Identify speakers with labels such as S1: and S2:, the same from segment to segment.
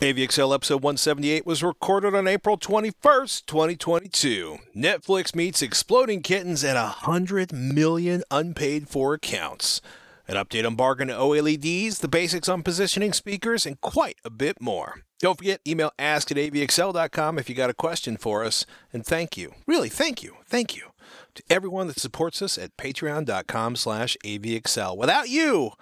S1: AVXL episode 178 was recorded on April 21st, 2022. Netflix meets exploding kittens at 100 million unpaid for accounts. An update on bargain OLEDs, the basics on positioning speakers, and quite a bit more. Don't forget, email ask at avxl.com if you got a question for us. And thank you, really thank you, thank you to everyone that supports us at patreon.com slash avxl. Without you,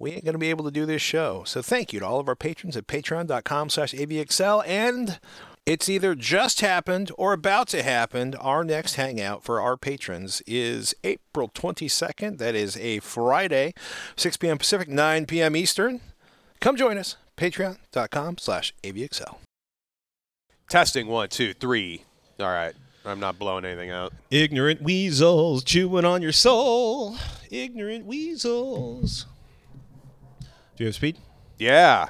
S1: we ain't going to be able to do this show. So thank you to all of our patrons at patreon.com slash avxl. And it's either just happened or about to happen. Our next hangout for our patrons is April 22nd. That is a Friday, 6 p.m. Pacific, 9 p.m. Eastern. Come join us, patreon.com slash avxl.
S2: Testing one, two, three. All right. I'm not blowing anything out.
S1: Ignorant weasels chewing on your soul. Ignorant weasels. Do you have speed?
S2: Yeah.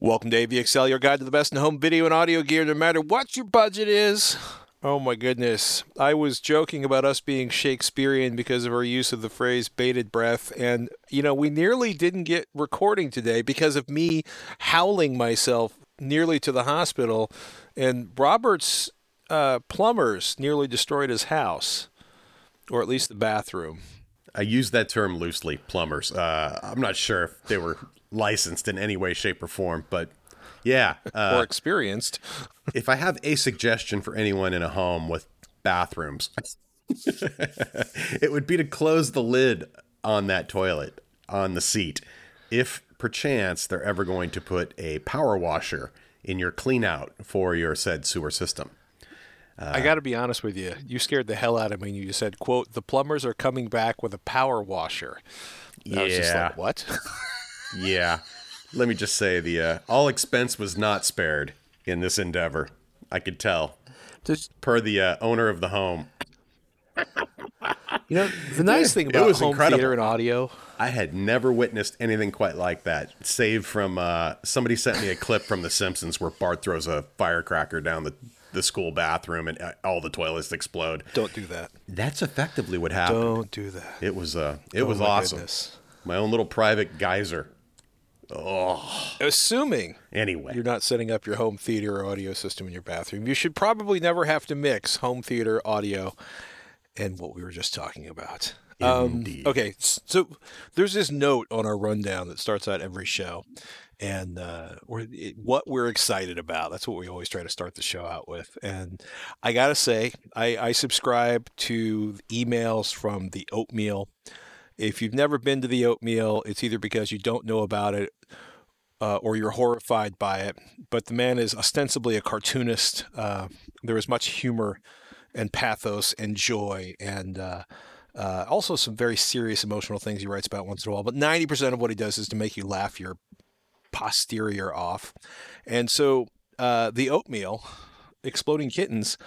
S1: Welcome to AVXL, your guide to the best in home video and audio gear, no matter what your budget is. Oh my goodness. I was joking about us being Shakespearean because of our use of the phrase bated breath. And, you know, we nearly didn't get recording today because of me howling myself nearly to the hospital. And Robert's uh, plumbers nearly destroyed his house, or at least the bathroom.
S3: I use that term loosely, plumbers. Uh, I'm not sure if they were licensed in any way, shape, or form, but yeah. Uh,
S1: or experienced.
S3: if I have a suggestion for anyone in a home with bathrooms, it would be to close the lid on that toilet on the seat. If perchance they're ever going to put a power washer in your clean out for your said sewer system.
S1: Uh, I got to be honest with you. You scared the hell out of me when you said, "quote The plumbers are coming back with a power washer." And
S3: yeah.
S1: I was just like, "What?"
S3: yeah. Let me just say the uh, all expense was not spared in this endeavor. I could tell. Just per the uh, owner of the home.
S1: You know, the nice thing about it home incredible. theater and audio.
S3: I had never witnessed anything quite like that, save from uh, somebody sent me a clip from The Simpsons where Bart throws a firecracker down the the school bathroom and uh, all the toilets explode.
S1: Don't do that.
S3: That's effectively what happened.
S1: Don't do that.
S3: It was uh it oh was my awesome. Goodness. My own little private geyser. Oh.
S1: Assuming
S3: anyway
S1: you're not setting up your home theater or audio system in your bathroom, you should probably never have to mix home theater audio and what we were just talking about. Um, okay, so there's this note on our rundown that starts out every show, and uh, we're, it, what we're excited about. That's what we always try to start the show out with. And I gotta say, I, I subscribe to emails from the Oatmeal. If you've never been to the Oatmeal, it's either because you don't know about it uh, or you're horrified by it. But the man is ostensibly a cartoonist. Uh, there is much humor and pathos and joy and uh, uh, also some very serious emotional things he writes about once in a while. But 90% of what he does is to make you laugh your posterior off. And so uh, the oatmeal, Exploding Kittens,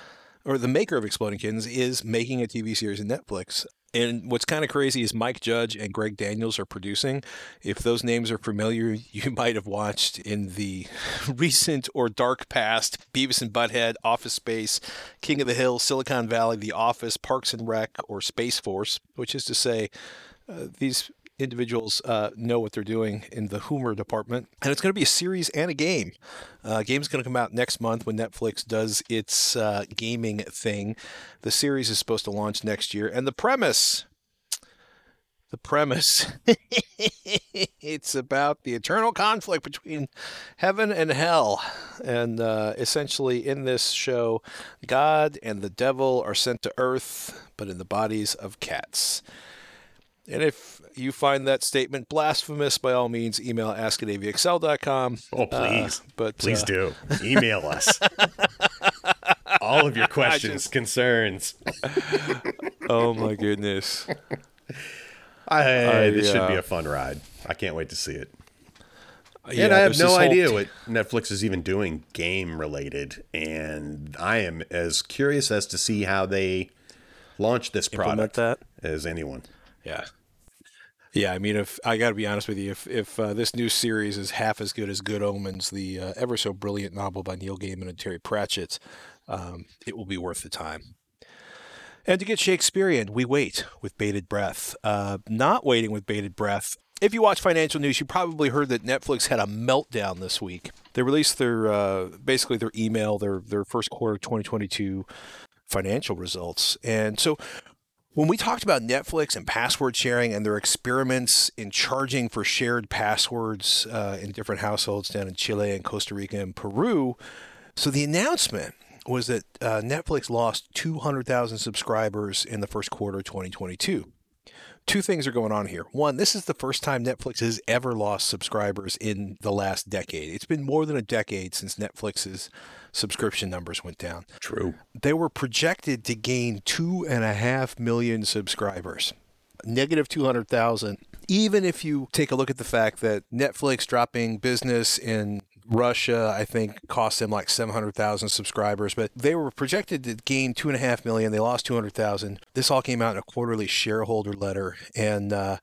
S1: or the maker of Exploding Kittens, is making a TV series in Netflix. And what's kind of crazy is Mike Judge and Greg Daniels are producing. If those names are familiar, you might have watched in the recent or dark past Beavis and Butthead, Office Space, King of the Hill, Silicon Valley, The Office, Parks and Rec, or Space Force, which is to say, uh, these individuals uh, know what they're doing in the humor department. And it's going to be a series and a game. Uh, game's going to come out next month when Netflix does its uh, gaming thing. The series is supposed to launch next year. And the premise. The premise. it's about the eternal conflict between heaven and hell. And uh, essentially, in this show, God and the devil are sent to earth, but in the bodies of cats. And if you find that statement blasphemous, by all means, email ask at avxl.com.
S3: Oh, please. Uh, but Please uh, do. Email us. all of your questions, just... concerns.
S1: oh, my goodness.
S3: I, I this should be a fun ride. I can't wait to see it. Yeah, and I have no idea t- what Netflix is even doing game related. And I am as curious as to see how they launch this product that. as anyone.
S1: Yeah. Yeah, I mean, if I got to be honest with you, if if uh, this new series is half as good as Good Omens, the uh, ever so brilliant novel by Neil Gaiman and Terry Pratchett, um, it will be worth the time. And to get Shakespearean, we wait with bated breath. Uh, not waiting with bated breath if you watch financial news, you probably heard that Netflix had a meltdown this week. They released their uh, basically their email, their their first quarter 2022 financial results, and so when we talked about Netflix and password sharing and their experiments in charging for shared passwords uh, in different households down in Chile and Costa Rica and Peru, so the announcement was that uh, Netflix lost 200,000 subscribers in the first quarter of 2022 two things are going on here. One, this is the first time Netflix has ever lost subscribers in the last decade. It's been more than a decade since Netflix's subscription numbers went down.
S3: True.
S1: They were projected to gain two and a half million subscribers, negative 200,000. Even if you take a look at the fact that Netflix dropping business in Russia, I think, cost them like 700,000 subscribers, but they were projected to gain two and a half million. They lost 200,000. This all came out in a quarterly shareholder letter, and uh,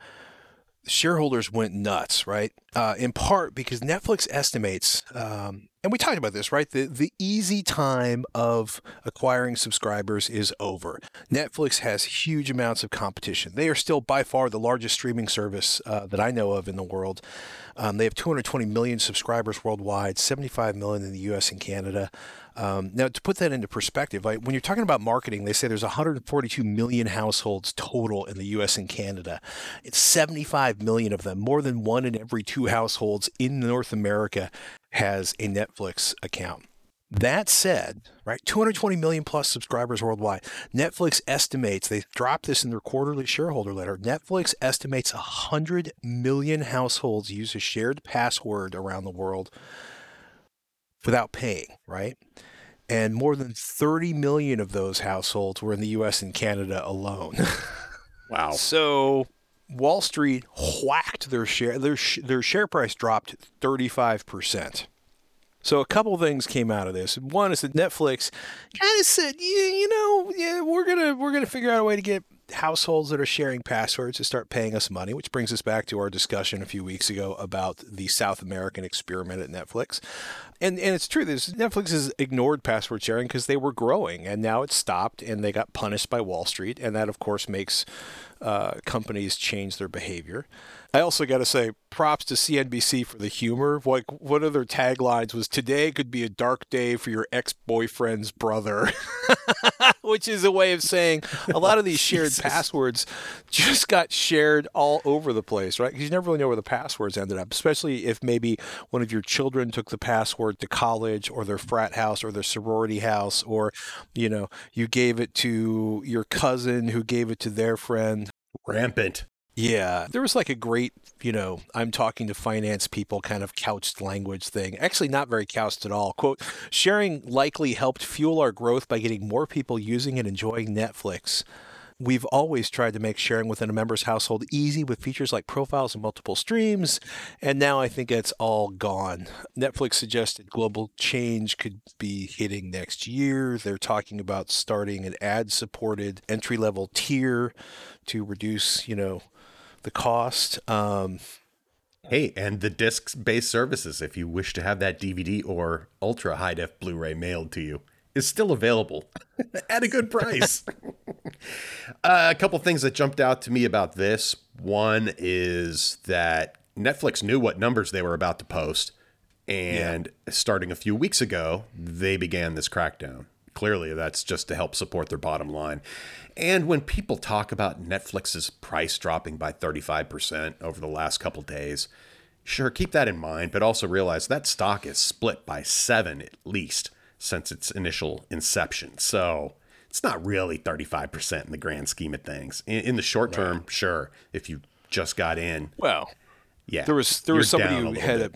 S1: shareholders went nuts, right? Uh, in part because Netflix estimates, um, and we talked about this, right? The the easy time of acquiring subscribers is over. Netflix has huge amounts of competition. They are still by far the largest streaming service uh, that I know of in the world. Um, they have 220 million subscribers worldwide, 75 million in the U.S. and Canada. Um, now, to put that into perspective, when you're talking about marketing, they say there's 142 million households total in the U.S. and Canada. It's 75 million of them, more than one in every two households in North America has a Netflix account. That said, right, 220 million plus subscribers worldwide. Netflix estimates, they dropped this in their quarterly shareholder letter. Netflix estimates 100 million households use a shared password around the world without paying, right? And more than 30 million of those households were in the US and Canada alone.
S3: wow.
S1: So Wall Street whacked their share their their share price dropped 35%. So a couple things came out of this. One is that Netflix kind of said, yeah, you know, yeah, we're gonna we're gonna figure out a way to get households that are sharing passwords to start paying us money, which brings us back to our discussion a few weeks ago about the South American experiment at Netflix. And and it's true, this Netflix has ignored password sharing because they were growing, and now it's stopped, and they got punished by Wall Street, and that of course makes uh, companies change their behavior. I also got to say, props to CNBC for the humor. Like one of their taglines was "Today could be a dark day for your ex-boyfriend's brother," which is a way of saying a lot of these shared passwords just got shared all over the place, right? Because you never really know where the passwords ended up, especially if maybe one of your children took the password to college or their frat house or their sorority house, or you know you gave it to your cousin who gave it to their friend.
S3: Rampant.
S1: Yeah, there was like a great, you know, I'm talking to finance people kind of couched language thing. Actually, not very couched at all. Quote, sharing likely helped fuel our growth by getting more people using and enjoying Netflix. We've always tried to make sharing within a member's household easy with features like profiles and multiple streams, and now I think it's all gone. Netflix suggested global change could be hitting next year. They're talking about starting an ad supported entry level tier to reduce, you know, the cost. Um,
S3: hey, and the disc based services, if you wish to have that DVD or ultra high def Blu ray mailed to you, is still available at a good price. uh, a couple things that jumped out to me about this. One is that Netflix knew what numbers they were about to post. And yeah. starting a few weeks ago, they began this crackdown. Clearly, that's just to help support their bottom line. And when people talk about Netflix's price dropping by 35% over the last couple days, sure, keep that in mind, but also realize that stock is split by seven at least since its initial inception. So it's not really 35% in the grand scheme of things. In, in the short term, right. sure, if you just got in.
S1: Well, yeah. There was there was somebody who had a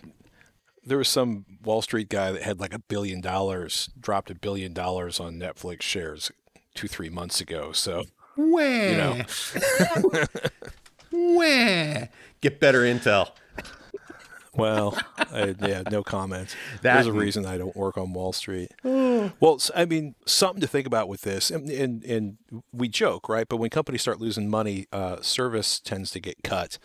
S1: there was some Wall Street guy that had like a billion dollars, dropped a billion dollars on Netflix shares two, three months ago. So,
S3: where? You know, where? Get better intel.
S1: Well, I, yeah, no comments. That, There's a reason I don't work on Wall Street. well, I mean, something to think about with this, and, and, and we joke, right? But when companies start losing money, uh, service tends to get cut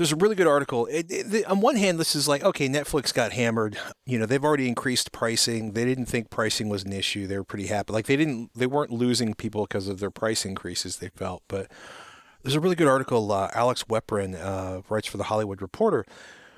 S1: there's a really good article. It, it, on one hand, this is like, okay, Netflix got hammered. You know, they've already increased pricing. They didn't think pricing was an issue. They were pretty happy. Like they didn't, they weren't losing people because of their price increases. They felt, but There's a really good article. Uh, Alex Weprin uh, writes for the Hollywood Reporter.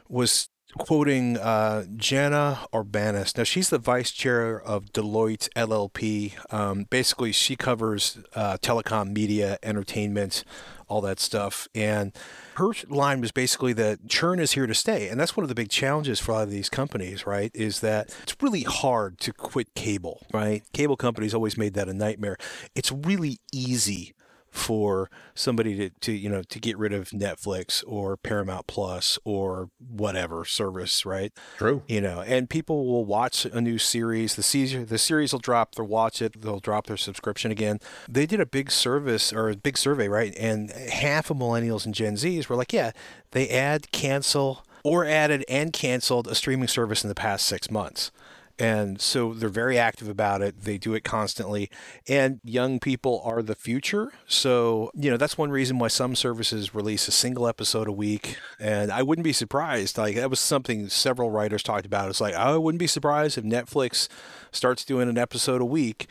S1: Was quoting uh, Jana Arbanas. Now, she's the vice chair of Deloitte LLP. Um, basically, she covers uh, telecom, media, entertainment, all that stuff. And her line was basically that churn is here to stay. And that's one of the big challenges for a lot of these companies, right? Is that it's really hard to quit cable, right? Cable companies always made that a nightmare. It's really easy for somebody to, to you know to get rid of Netflix or Paramount Plus or whatever service, right?
S3: True.
S1: You know, and people will watch a new series. The series the series will drop. They'll watch it. They'll drop their subscription again. They did a big service or a big survey, right? And half of millennials and Gen Zs were like, yeah, they add, cancel, or added and canceled a streaming service in the past six months. And so they're very active about it. They do it constantly. And young people are the future. So, you know, that's one reason why some services release a single episode a week. And I wouldn't be surprised. Like, that was something several writers talked about. It's like, I wouldn't be surprised if Netflix starts doing an episode a week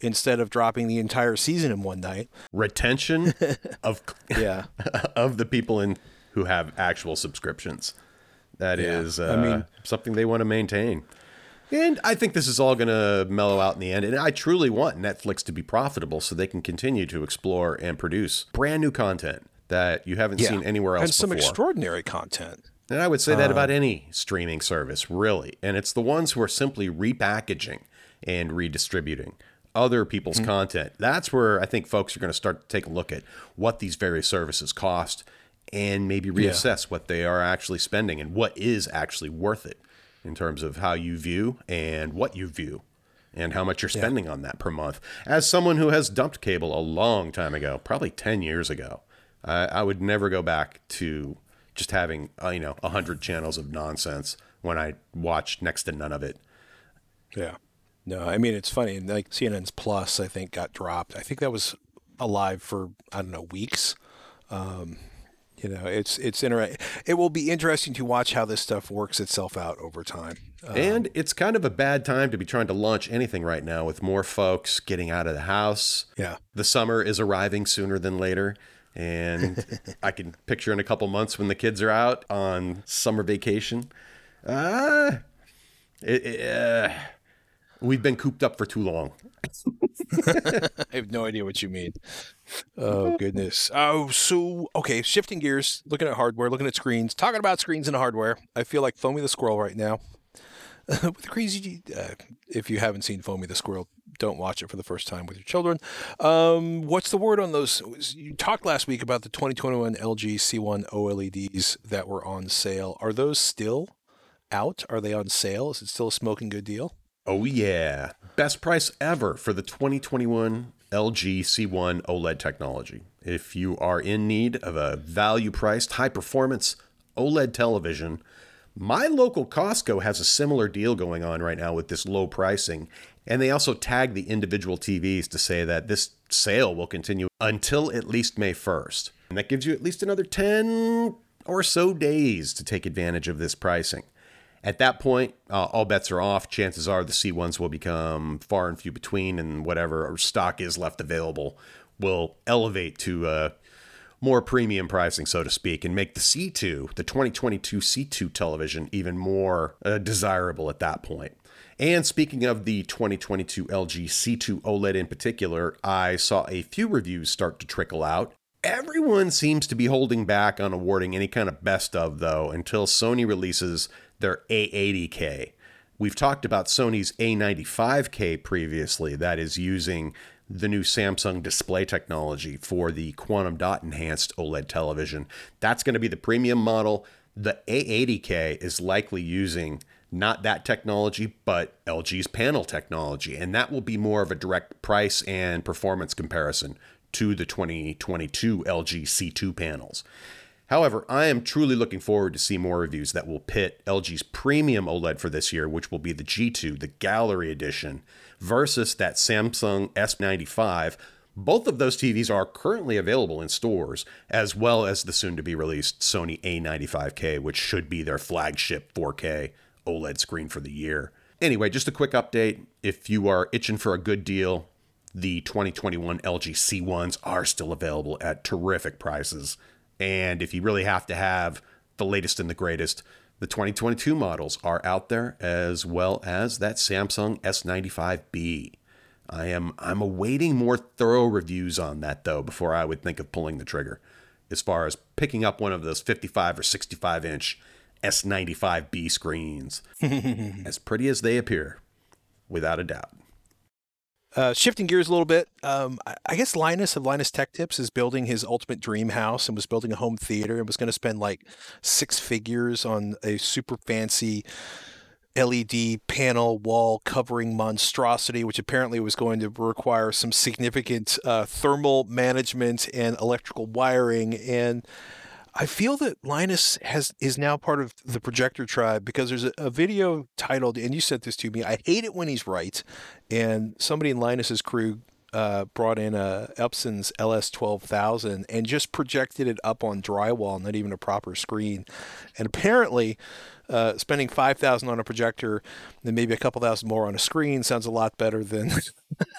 S1: instead of dropping the entire season in one night.
S3: Retention of
S1: yeah
S3: of the people in who have actual subscriptions. That yeah. is, uh, I mean, something they want to maintain. And I think this is all going to mellow out in the end. And I truly want Netflix to be profitable so they can continue to explore and produce brand new content that you haven't yeah. seen anywhere else
S1: and some
S3: before.
S1: extraordinary content.
S3: And I would say that uh, about any streaming service, really. And it's the ones who are simply repackaging and redistributing other people's mm-hmm. content. That's where I think folks are going to start to take a look at what these various services cost and maybe reassess yeah. what they are actually spending and what is actually worth it in terms of how you view and what you view and how much you're spending yeah. on that per month. As someone who has dumped cable a long time ago, probably 10 years ago, I, I would never go back to just having, uh, you know, 100 channels of nonsense when I watched next to none of it.
S1: Yeah. No, I mean, it's funny. Like CNN's Plus, I think, got dropped. I think that was alive for, I don't know, weeks. Um, you know, it's it's inter- It will be interesting to watch how this stuff works itself out over time.
S3: Um, and it's kind of a bad time to be trying to launch anything right now with more folks getting out of the house.
S1: Yeah,
S3: the summer is arriving sooner than later. And I can picture in a couple months when the kids are out on summer vacation. Uh, it, it, uh, we've been cooped up for too long.
S1: I have no idea what you mean. Oh goodness. Oh, so okay. Shifting gears, looking at hardware, looking at screens, talking about screens and hardware. I feel like Foamy the Squirrel right now. with crazy, uh, if you haven't seen Foamy the Squirrel, don't watch it for the first time with your children. Um, what's the word on those? You talked last week about the 2021 LG C1 OLEDs that were on sale. Are those still out? Are they on sale? Is it still a smoking good deal?
S3: Oh yeah, best price ever for the 2021 LG C1 OLED technology. If you are in need of a value priced, high performance OLED television, my local Costco has a similar deal going on right now with this low pricing. And they also tag the individual TVs to say that this sale will continue until at least May 1st. And that gives you at least another 10 or so days to take advantage of this pricing. At that point, uh, all bets are off. Chances are the C1s will become far and few between, and whatever stock is left available will elevate to uh, more premium pricing, so to speak, and make the C2, the 2022 C2 television, even more uh, desirable at that point. And speaking of the 2022 LG C2 OLED in particular, I saw a few reviews start to trickle out. Everyone seems to be holding back on awarding any kind of best of, though, until Sony releases their A80K. We've talked about Sony's A95K previously, that is using the new Samsung display technology for the quantum dot enhanced OLED television. That's going to be the premium model. The A80K is likely using not that technology, but LG's panel technology, and that will be more of a direct price and performance comparison to the 2022 LG C2 panels. However, I am truly looking forward to see more reviews that will pit LG's premium OLED for this year, which will be the G2, the Gallery Edition, versus that Samsung S95. Both of those TVs are currently available in stores, as well as the soon to be released Sony A95K, which should be their flagship 4K OLED screen for the year. Anyway, just a quick update. If you are itching for a good deal, the 2021 LG C1s are still available at terrific prices. And if you really have to have the latest and the greatest, the 2022 models are out there as well as that Samsung S95B. I am I'm awaiting more thorough reviews on that though before I would think of pulling the trigger. As far as picking up one of those 55 or 65 inch S95B screens. as pretty as they appear, without a doubt.
S1: Uh, shifting gears a little bit, um, I guess Linus of Linus Tech Tips is building his ultimate dream house and was building a home theater and was going to spend like six figures on a super fancy LED panel wall covering monstrosity, which apparently was going to require some significant uh, thermal management and electrical wiring. And I feel that Linus has is now part of the projector tribe because there's a, a, video titled, and you sent this to me. I hate it when he's right, and somebody in Linus's crew uh, brought in a Epson's LS twelve thousand and just projected it up on drywall, not even a proper screen, and apparently. Uh, spending five thousand on a projector, then maybe a couple thousand more on a screen sounds a lot better than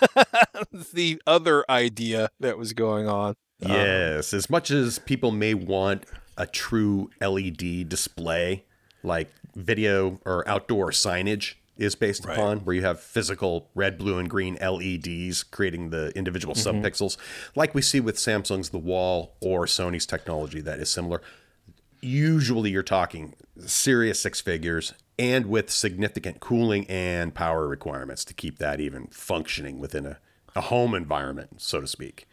S1: the other idea that was going on.
S3: Um, yes, um, as much as people may want a true LED display, like video or outdoor signage is based right. upon, where you have physical red, blue, and green LEDs creating the individual mm-hmm. subpixels, like we see with Samsung's The Wall or Sony's technology that is similar. Usually, you're talking serious six figures and with significant cooling and power requirements to keep that even functioning within a, a home environment, so to speak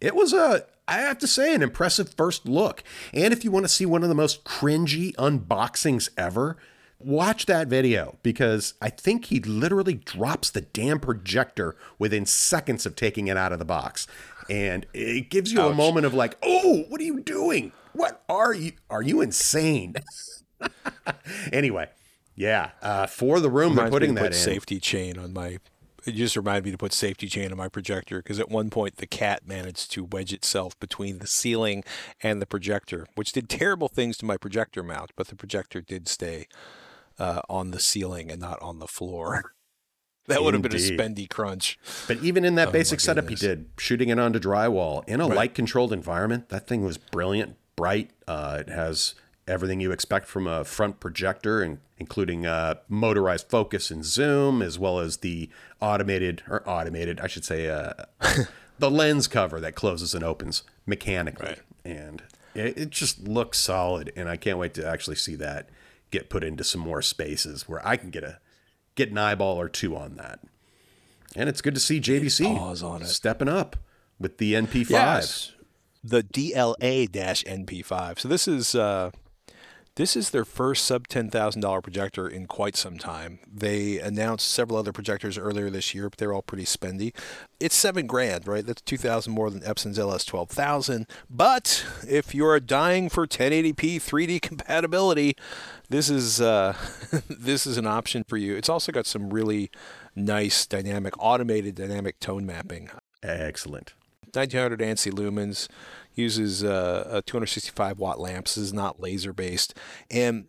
S3: it was a I have to say an impressive first look. And if you want to see one of the most cringy unboxings ever, watch that video because I think he literally drops the damn projector within seconds of taking it out of the box. And it gives you Ouch. a moment of like, "Oh, what are you doing? What are you are you insane?" anyway, yeah, uh, for the room they're putting that in.
S1: Safety chain on my it just reminded me to put safety chain on my projector because at one point the cat managed to wedge itself between the ceiling and the projector, which did terrible things to my projector mount, but the projector did stay uh, on the ceiling and not on the floor. That would have been a spendy crunch.
S3: But even in that oh, basic setup he did, shooting it onto drywall in a right. light controlled environment, that thing was brilliant, bright. Uh, it has everything you expect from a front projector, and including uh, motorized focus and zoom, as well as the automated or automated, I should say, uh, the lens cover that closes and opens mechanically, right. and it, it just looks solid. And I can't wait to actually see that get put into some more spaces where I can get a get an eyeball or two on that. And it's good to see JVC stepping up with the NP5. Yes,
S1: the DLA-NP5. So this is uh, this is their first sub $10,000 projector in quite some time. They announced several other projectors earlier this year, but they're all pretty spendy. It's seven grand, right? That's 2000 more than Epson's LS 12000. But if you're dying for 1080p 3D compatibility, this is uh, this is an option for you. It's also got some really nice dynamic, automated dynamic tone mapping.
S3: Excellent.
S1: 1900 ANSI lumens uses uh, a 265 watt lamps. This is not laser based. And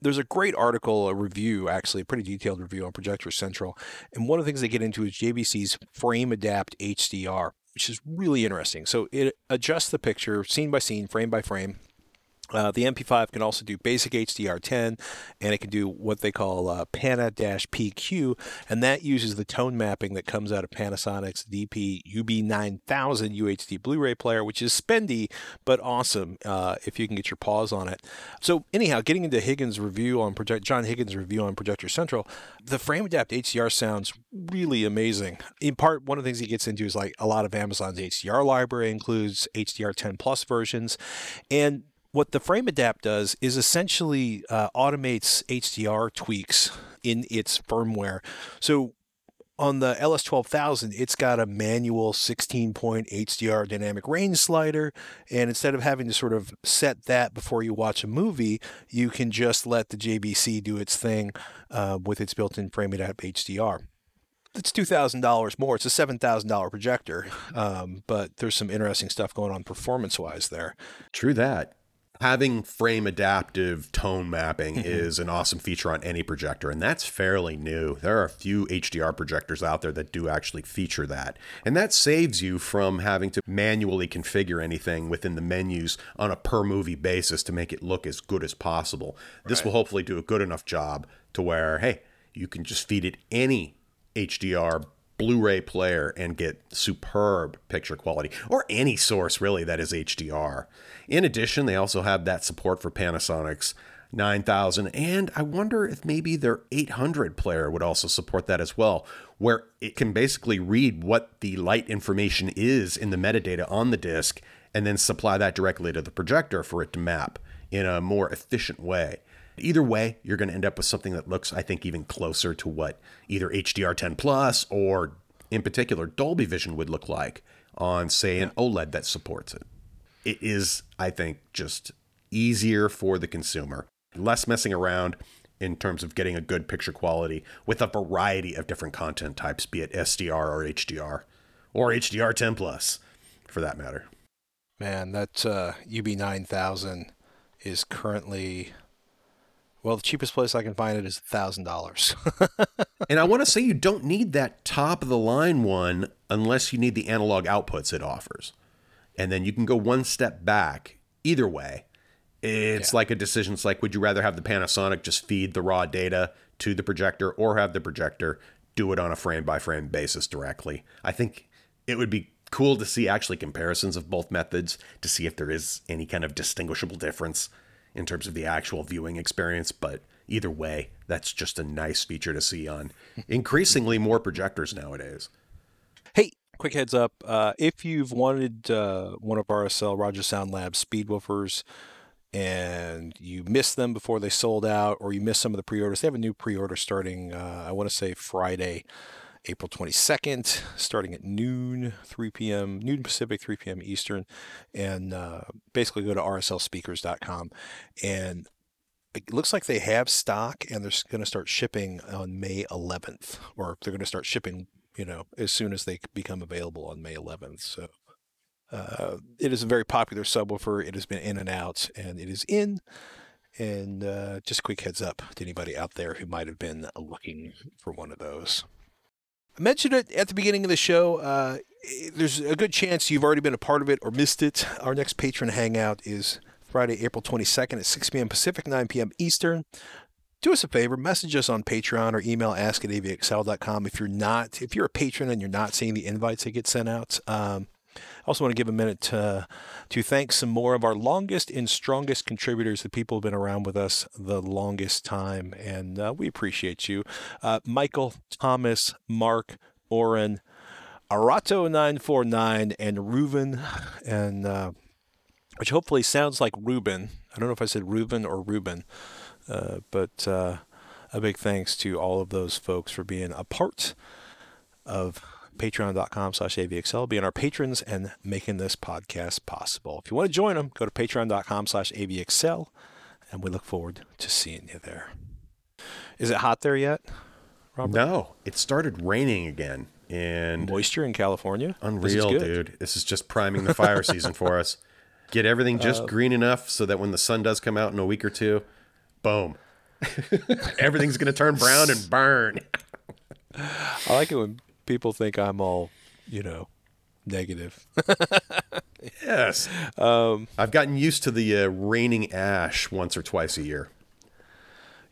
S1: there's a great article, a review, actually, a pretty detailed review on Projector Central. And one of the things they get into is JVC's Frame Adapt HDR, which is really interesting. So it adjusts the picture scene by scene, frame by frame, uh, the NP5 can also do basic HDR10, and it can do what they call uh, Pana-PQ, and that uses the tone mapping that comes out of Panasonic's DP UB9000 UHD Blu-ray player, which is spendy but awesome uh, if you can get your paws on it. So anyhow, getting into Higgins' review on Project John Higgins' review on Projector Central, the Frame Adapt HDR sounds really amazing. In part, one of the things he gets into is like a lot of Amazon's HDR library includes HDR10 plus versions, and what the Frame Adapt does is essentially uh, automates HDR tweaks in its firmware. So on the LS12000, it's got a manual 16 point HDR dynamic range slider. And instead of having to sort of set that before you watch a movie, you can just let the JVC do its thing uh, with its built in Frame Adapt HDR it's two thousand dollars more. It's a seven thousand dollar projector, um, but there's some interesting stuff going on performance wise there.
S3: True that. Having frame adaptive tone mapping mm-hmm. is an awesome feature on any projector, and that's fairly new. There are a few HDR projectors out there that do actually feature that. And that saves you from having to manually configure anything within the menus on a per movie basis to make it look as good as possible. This will hopefully do a good enough job to where, hey, you can just feed it any HDR Blu-ray player and get superb picture quality or any source really that is HDR. In addition, they also have that support for Panasonic's 9000 and I wonder if maybe their 800 player would also support that as well where it can basically read what the light information is in the metadata on the disc and then supply that directly to the projector for it to map in a more efficient way. Either way, you're going to end up with something that looks, I think, even closer to what either HDR10 Plus or, in particular, Dolby Vision would look like on, say, an OLED that supports it. It is, I think, just easier for the consumer, less messing around in terms of getting a good picture quality with a variety of different content types, be it SDR or HDR, or HDR10 Plus, for that matter.
S1: Man, that uh, UB9000 is currently well, the cheapest place I can find it is thousand dollars.
S3: and I want to say you don't need that top of the line one unless you need the analog outputs it offers, and then you can go one step back. Either way, it's yeah. like a decision. It's like, would you rather have the Panasonic just feed the raw data to the projector, or have the projector do it on a frame by frame basis directly? I think it would be cool to see actually comparisons of both methods to see if there is any kind of distinguishable difference in terms of the actual viewing experience, but either way, that's just a nice feature to see on increasingly more projectors nowadays.
S1: Hey, quick heads up. Uh, if you've wanted uh, one of RSL Roger Sound Labs speedwoofers and you missed them before they sold out or you missed some of the pre-orders, they have a new pre-order starting, uh, I want to say Friday. April 22nd, starting at noon, 3 p.m., noon Pacific, 3 p.m. Eastern. And uh, basically go to rslspeakers.com. And it looks like they have stock and they're going to start shipping on May 11th, or they're going to start shipping, you know, as soon as they become available on May 11th. So uh, it is a very popular subwoofer. It has been in and out, and it is in. And uh, just quick heads up to anybody out there who might have been looking for one of those. I mentioned it at the beginning of the show. Uh, there's a good chance you've already been a part of it or missed it. Our next patron hangout is Friday, April 22nd at 6 p.m. Pacific, 9 p.m. Eastern. Do us a favor, message us on Patreon or email ask at avxl.com if you're not, if you're a patron and you're not seeing the invites that get sent out. Um, I also want to give a minute to, to thank some more of our longest and strongest contributors, the people who've been around with us the longest time, and uh, we appreciate you. Uh, Michael, Thomas, Mark, Oren, Arato949, and Reuven, and uh, which hopefully sounds like Ruben. I don't know if I said Reuben or Ruben, uh, but uh, a big thanks to all of those folks for being a part of patreon.com slash avxl, being our patrons and making this podcast possible. If you want to join them, go to patreon.com slash avxl, and we look forward to seeing you there. Is it hot there yet,
S3: Robert? No, it started raining again. And
S1: moisture in California.
S3: Unreal, this dude. This is just priming the fire season for us. Get everything just uh, green enough so that when the sun does come out in a week or two, boom. Everything's going to turn brown and burn.
S1: I like it when people think I'm all, you know, negative.
S3: yes. Um, I've gotten used to the uh, raining ash once or twice a year.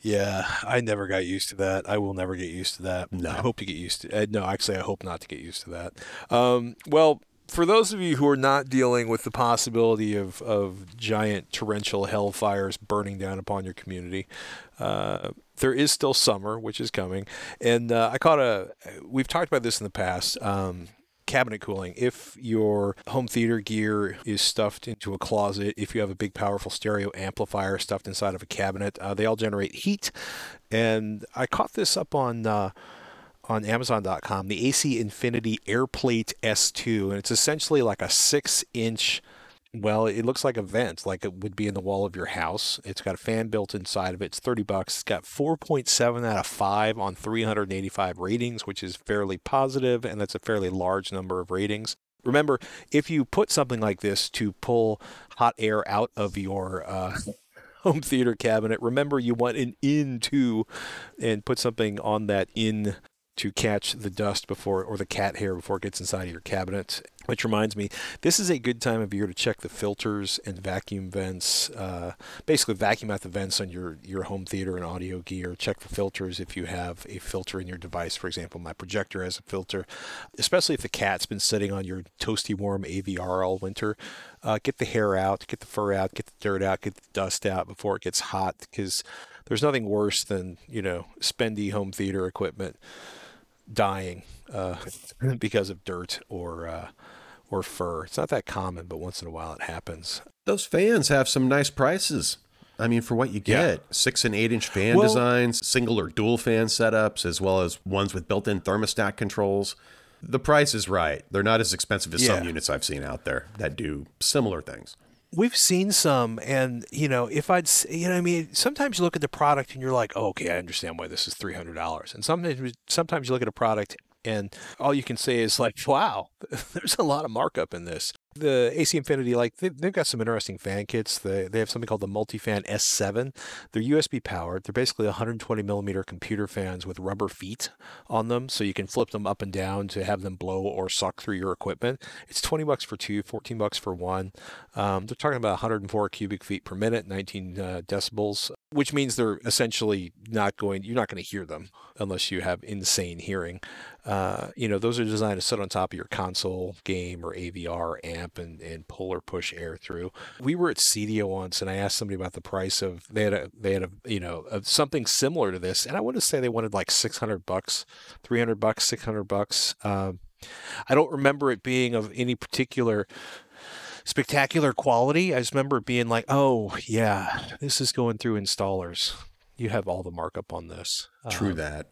S1: Yeah, I never got used to that. I will never get used to that. No. I hope to get used to. Uh, no, actually, I hope not to get used to that. Um, well, for those of you who are not dealing with the possibility of, of giant torrential hellfires burning down upon your community, uh, there is still summer, which is coming. And uh, I caught a, we've talked about this in the past. Um, cabinet cooling. If your home theater gear is stuffed into a closet, if you have a big powerful stereo amplifier stuffed inside of a cabinet, uh, they all generate heat. And I caught this up on uh, on Amazon.com, the AC Infinity AirPlate S2, and it's essentially like a six inch. Well, it looks like a vent, like it would be in the wall of your house. It's got a fan built inside of it. It's 30 bucks. It's got 4.7 out of 5 on 385 ratings, which is fairly positive, and that's a fairly large number of ratings. Remember, if you put something like this to pull hot air out of your uh, home theater cabinet, remember you want an in to and put something on that in to catch the dust before or the cat hair before it gets inside of your cabinet. Which reminds me, this is a good time of year to check the filters and vacuum vents. Uh, basically, vacuum out the vents on your, your home theater and audio gear. Check the filters if you have a filter in your device. For example, my projector has a filter, especially if the cat's been sitting on your toasty warm AVR all winter. Uh, get the hair out, get the fur out, get the dirt out, get the dust out before it gets hot because there's nothing worse than, you know, spendy home theater equipment dying uh, because of dirt or uh, or fur. It's not that common, but once in a while it happens.
S3: Those fans have some nice prices. I mean, for what you get, yeah. six and eight inch fan well, designs, single or dual fan setups, as well as ones with built in thermostat controls. The price is right. They're not as expensive as yeah. some units I've seen out there that do similar things.
S1: We've seen some, and you know, if I'd, you know, I mean, sometimes you look at the product and you're like, oh, okay, I understand why this is three hundred dollars, and sometimes, sometimes you look at a product and all you can say is like, wow, there's a lot of markup in this. The AC Infinity, like they, have got some interesting fan kits. They, they have something called the Multifan S7. They're USB powered. They're basically 120 millimeter computer fans with rubber feet on them, so you can flip them up and down to have them blow or suck through your equipment. It's 20 bucks for two, 14 bucks for one. Um, they're talking about 104 cubic feet per minute, 19 uh, decibels which means they're essentially not going you're not going to hear them unless you have insane hearing uh, you know those are designed to sit on top of your console game or avr amp and, and pull or push air through we were at CEDIA once and i asked somebody about the price of they had a they had a you know a, something similar to this and i want to say they wanted like 600 bucks 300 bucks 600 bucks um, i don't remember it being of any particular spectacular quality. I just remember being like, oh, yeah, this is going through installers. You have all the markup on this.
S3: True um, that.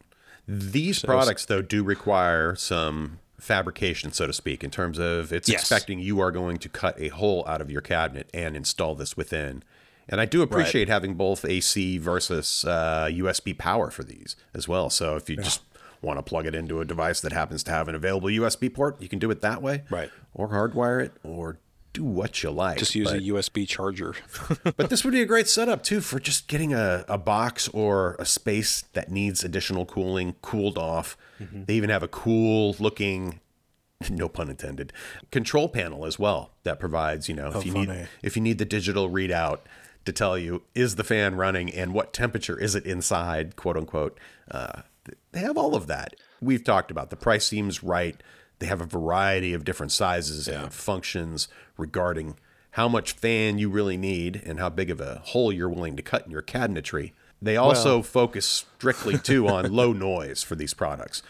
S3: These so products, though, do require some fabrication, so to speak, in terms of it's yes. expecting you are going to cut a hole out of your cabinet and install this within. And I do appreciate right. having both AC versus uh, USB power for these as well. So if you yeah. just want to plug it into a device that happens to have an available USB port, you can do it that way.
S1: Right.
S3: Or hardwire it or do what you like.
S1: Just use but, a USB charger.
S3: but this would be a great setup too for just getting a, a box or a space that needs additional cooling cooled off. Mm-hmm. They even have a cool looking no pun intended control panel as well that provides you know oh, if you funny. need if you need the digital readout to tell you is the fan running and what temperature is it inside quote unquote uh, they have all of that we've talked about the price seems right they have a variety of different sizes yeah. and functions regarding how much fan you really need and how big of a hole you're willing to cut in your cabinetry. They also well, focus strictly too on low noise for these products.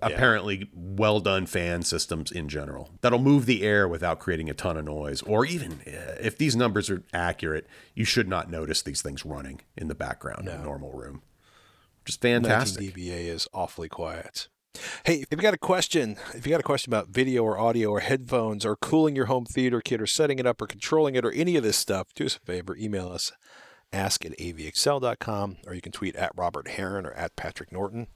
S3: Yeah. Apparently, well done fan systems in general that'll move the air without creating a ton of noise. Or even uh, if these numbers are accurate, you should not notice these things running in the background no. in a normal room. Just fantastic.
S1: 19 dBA is awfully quiet. Hey, if you got a question, if you got a question about video or audio or headphones or cooling your home theater kit or setting it up or controlling it or any of this stuff, do us a favor, email us ask at avxl.com or you can tweet at Robert Heron or at Patrick Norton.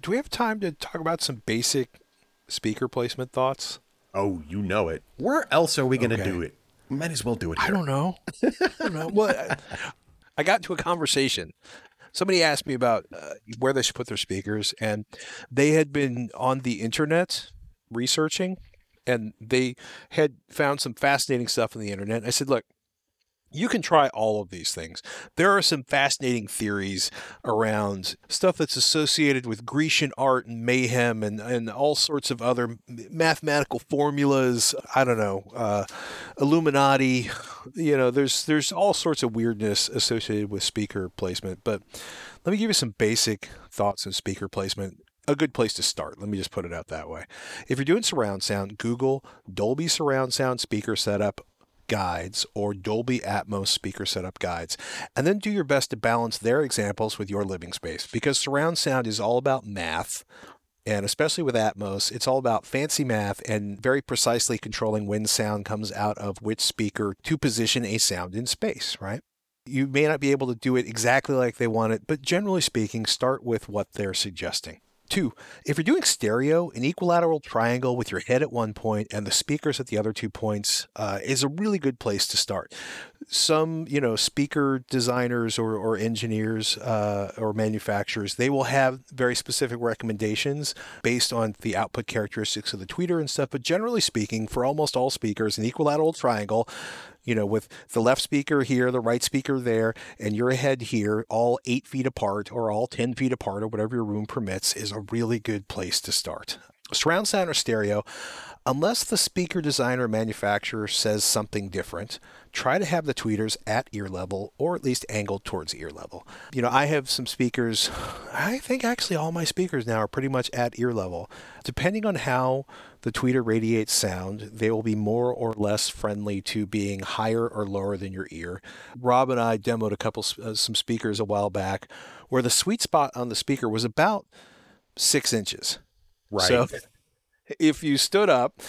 S1: Do we have time to talk about some basic speaker placement thoughts?
S3: Oh, you know it. Where else are we going to okay. do it? might as well do it here.
S1: I don't know. I don't know. Well, I, I got into a conversation somebody asked me about uh, where they should put their speakers, and they had been on the internet researching, and they had found some fascinating stuff on the internet. I said, look, you can try all of these things. There are some fascinating theories around stuff that's associated with Grecian art and mayhem and, and all sorts of other mathematical formulas. I don't know, uh, Illuminati. You know, there's there's all sorts of weirdness associated with speaker placement. But let me give you some basic thoughts on speaker placement a good place to start. Let me just put it out that way. If you're doing surround sound, Google Dolby surround sound speaker setup guides or Dolby Atmos speaker setup guides, and then do your best to balance their examples with your living space because surround sound is all about math. And especially with Atmos, it's all about fancy math and very precisely controlling when sound comes out of which speaker to position a sound in space, right? You may not be able to do it exactly like they want it, but generally speaking, start with what they're suggesting Two, if you're doing stereo, an equilateral triangle with your head at one point and the speakers at the other two points uh, is a really good place to start. Some, you know, speaker designers or, or engineers uh, or manufacturers, they will have very specific recommendations based on the output characteristics of the tweeter and stuff. But generally speaking, for almost all speakers, an equilateral triangle you know, with the left speaker here, the right speaker there, and your head here, all eight feet apart or all 10 feet apart or whatever your room permits, is a really good place to start. Surround sound or stereo, unless the speaker designer manufacturer says something different, try to have the tweeters at ear level or at least angled towards ear level. You know, I have some speakers, I think actually all my speakers now are pretty much at ear level. Depending on how the tweeter radiates sound, they will be more or less friendly to being higher or lower than your ear. Rob and I demoed a couple uh, some speakers a while back where the sweet spot on the speaker was about six inches.
S3: Right.
S1: So if you stood up,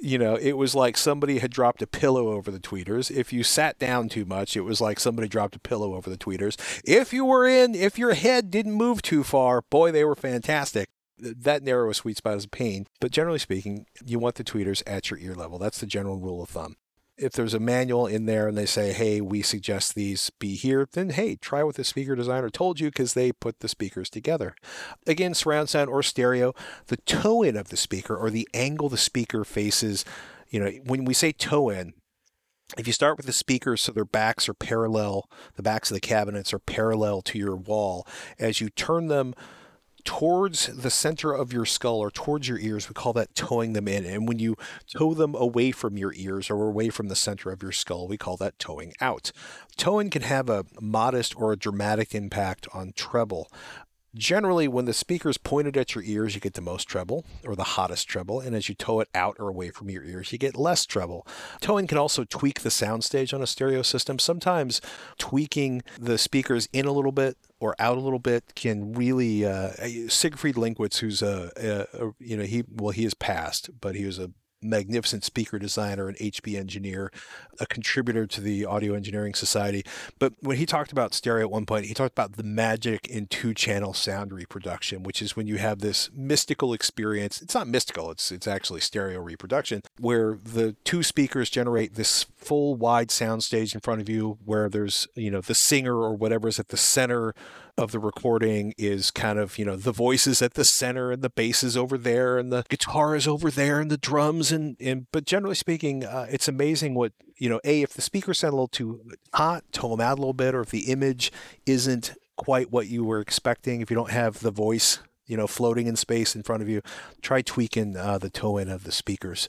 S1: you know, it was like somebody had dropped a pillow over the tweeters. If you sat down too much, it was like somebody dropped a pillow over the tweeters. If you were in, if your head didn't move too far, boy, they were fantastic that narrow sweet spot is a pain. But generally speaking, you want the tweeters at your ear level. That's the general rule of thumb. If there's a manual in there and they say, hey, we suggest these be here, then hey, try what the speaker designer told you because they put the speakers together. Again, surround sound or stereo, the toe in of the speaker or the angle the speaker faces, you know, when we say toe in, if you start with the speakers so their backs are parallel, the backs of the cabinets are parallel to your wall, as you turn them towards the center of your skull or towards your ears. We call that toeing them in. And when you toe them away from your ears or away from the center of your skull, we call that toeing out. Toeing can have a modest or a dramatic impact on treble. Generally, when the speaker is pointed at your ears, you get the most treble or the hottest treble. And as you toe it out or away from your ears, you get less treble. Toeing can also tweak the soundstage on a stereo system. Sometimes tweaking the speakers in a little bit or out a little bit can really uh, Siegfried Linkwitz, who's a, a, a, you know he well he is passed, but he was a magnificent speaker designer and HP engineer, a contributor to the Audio Engineering Society. But when he talked about stereo at one point, he talked about the magic in two channel sound reproduction, which is when you have this mystical experience. It's not mystical, it's it's actually stereo reproduction, where the two speakers generate this full wide sound stage in front of you where there's, you know, the singer or whatever is at the center of the recording is kind of, you know, the voices at the center and the bass is over there and the guitar is over there and the drums and, and but generally speaking, uh, it's amazing what, you know, A, if the speakers sound a little too hot, tone them out a little bit, or if the image isn't quite what you were expecting, if you don't have the voice you know, floating in space in front of you. Try tweaking uh, the toe of the speakers.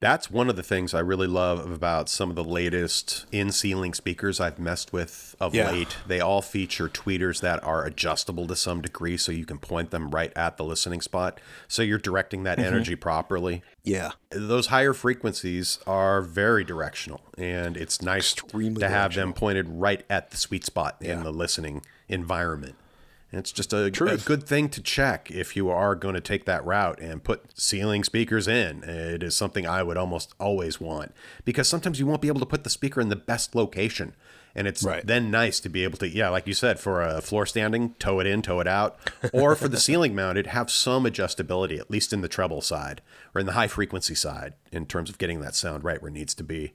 S3: That's one of the things I really love about some of the latest in ceiling speakers I've messed with of yeah. late. They all feature tweeters that are adjustable to some degree so you can point them right at the listening spot. So you're directing that mm-hmm. energy properly.
S1: Yeah.
S3: Those higher frequencies are very directional and it's nice Extremely to have them pointed right at the sweet spot yeah. in the listening environment. It's just a, a, good thing to check if you are going to take that route and put ceiling speakers in. It is something I would almost always want because sometimes you won't be able to put the speaker in the best location. And it's right. then nice to be able to, yeah, like you said, for a floor standing, toe it in, toe it out, or for the ceiling mounted, have some adjustability, at least in the treble side or in the high frequency side, in terms of getting that sound right where it needs to be.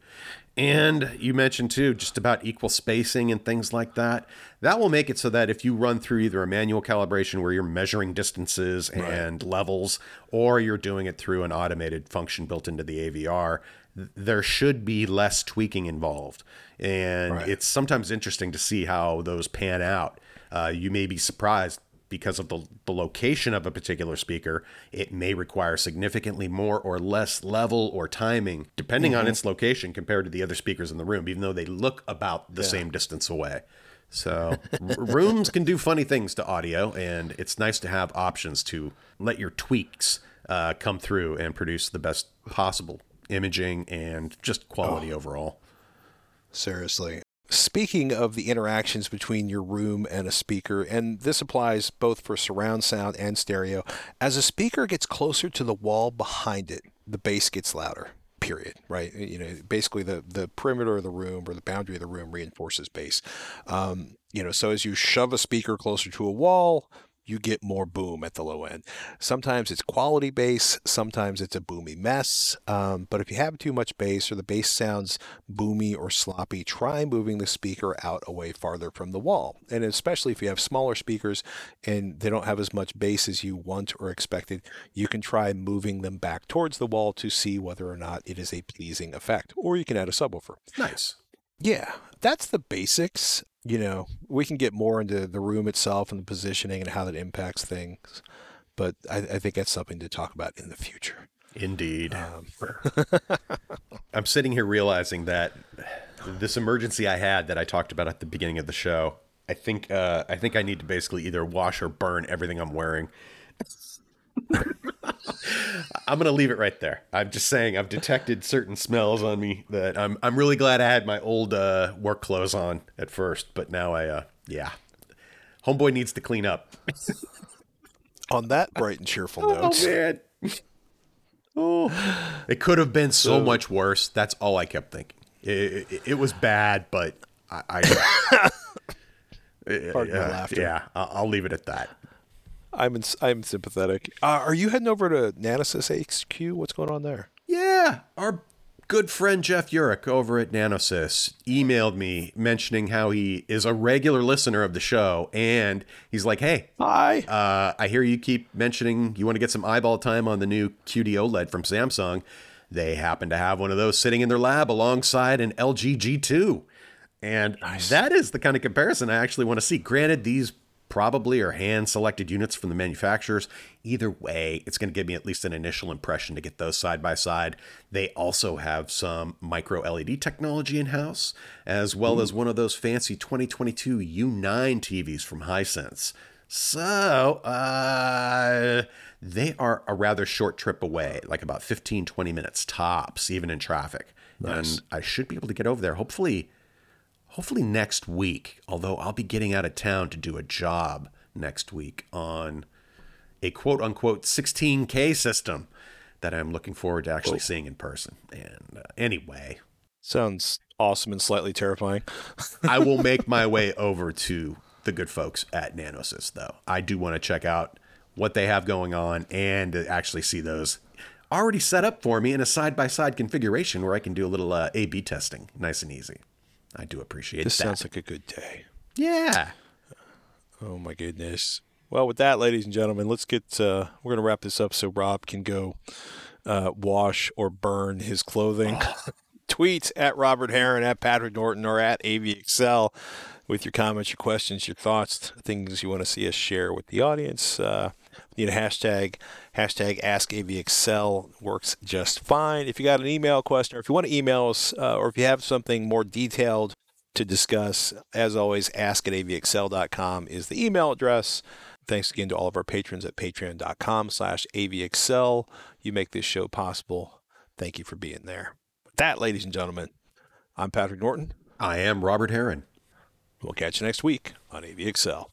S3: And you mentioned too, just about equal spacing and things like that. That will make it so that if you run through either a manual calibration where you're measuring distances and right. levels, or you're doing it through an automated function built into the AVR, there should be less tweaking involved. And right. it's sometimes interesting to see how those pan out. Uh, you may be surprised because of the, the location of a particular speaker, it may require significantly more or less level or timing, depending mm-hmm. on its location compared to the other speakers in the room, even though they look about the yeah. same distance away. So rooms can do funny things to audio, and it's nice to have options to let your tweaks uh, come through and produce the best possible imaging and just quality oh. overall.
S1: Seriously. Speaking of the interactions between your room and a speaker, and this applies both for surround sound and stereo, as a speaker gets closer to the wall behind it, the bass gets louder. Period. Right. You know, basically the the perimeter of the room or the boundary of the room reinforces bass. Um, you know, so as you shove a speaker closer to a wall, you get more boom at the low end. Sometimes it's quality bass, sometimes it's a boomy mess. Um, but if you have too much bass or the bass sounds boomy or sloppy, try moving the speaker out away farther from the wall. And especially if you have smaller speakers and they don't have as much bass as you want or expected, you can try moving them back towards the wall to see whether or not it is a pleasing effect. Or you can add a subwoofer.
S3: Nice.
S1: Yeah, that's the basics you know, we can get more into the room itself and the positioning and how that impacts things. But I, I think that's something to talk about in the future.
S3: Indeed. Um, I'm sitting here realizing that this emergency I had that I talked about at the beginning of the show, I think uh, I think I need to basically either wash or burn everything I'm wearing. I'm gonna leave it right there. I'm just saying I've detected certain smells on me that I'm I'm really glad I had my old uh, work clothes on at first, but now I uh yeah, homeboy needs to clean up.
S1: on that bright and cheerful oh, note,
S3: oh man, oh, it could have been so, so much worse. That's all I kept thinking. It, it, it was bad, but I. I
S1: Pardon laughter.
S3: Yeah, I'll leave it at that.
S1: I'm in, I'm sympathetic. Uh, are you heading over to Nanosys HQ? What's going on there?
S3: Yeah, our good friend Jeff Yurek over at Nanosys emailed me mentioning how he is a regular listener of the show, and he's like, "Hey,
S1: hi,
S3: uh, I hear you keep mentioning you want to get some eyeball time on the new QD OLED from Samsung. They happen to have one of those sitting in their lab alongside an LG G2." And nice. that is the kind of comparison I actually want to see. Granted, these probably are hand selected units from the manufacturers. Either way, it's going to give me at least an initial impression to get those side by side. They also have some micro LED technology in house, as well Ooh. as one of those fancy 2022 U9 TVs from Hisense. So, uh, they are a rather short trip away, like about 15, 20 minutes tops, even in traffic. Nice. And I should be able to get over there. Hopefully, hopefully next week, although I'll be getting out of town to do a job next week on a quote unquote 16K system that I'm looking forward to actually seeing in person. And uh, anyway,
S1: sounds awesome and slightly terrifying.
S3: I will make my way over to the good folks at Nanosys, though. I do want to check out what they have going on and actually see those already set up for me in a side by side configuration where I can do a little uh, A B testing nice and easy. I do appreciate that.
S1: this
S3: that.
S1: sounds like a good day.
S3: Yeah.
S1: Oh my goodness. Well, with that, ladies and gentlemen, let's get. Uh, we're going to wrap this up so Rob can go uh, wash or burn his clothing. Oh. Tweets at Robert Heron, at Patrick Norton, or at AVXL with your comments, your questions, your thoughts, things you want to see us share with the audience. Uh, need a hashtag. Hashtag AskAVXL works just fine. If you got an email question or if you want to email us uh, or if you have something more detailed to discuss, as always, ask at avxl.com is the email address. Thanks again to all of our patrons at patreon.com slash avxl. You make this show possible. Thank you for being there. With that, ladies and gentlemen, I'm Patrick Norton.
S3: I am Robert Heron.
S1: We'll catch you next week on AVXL.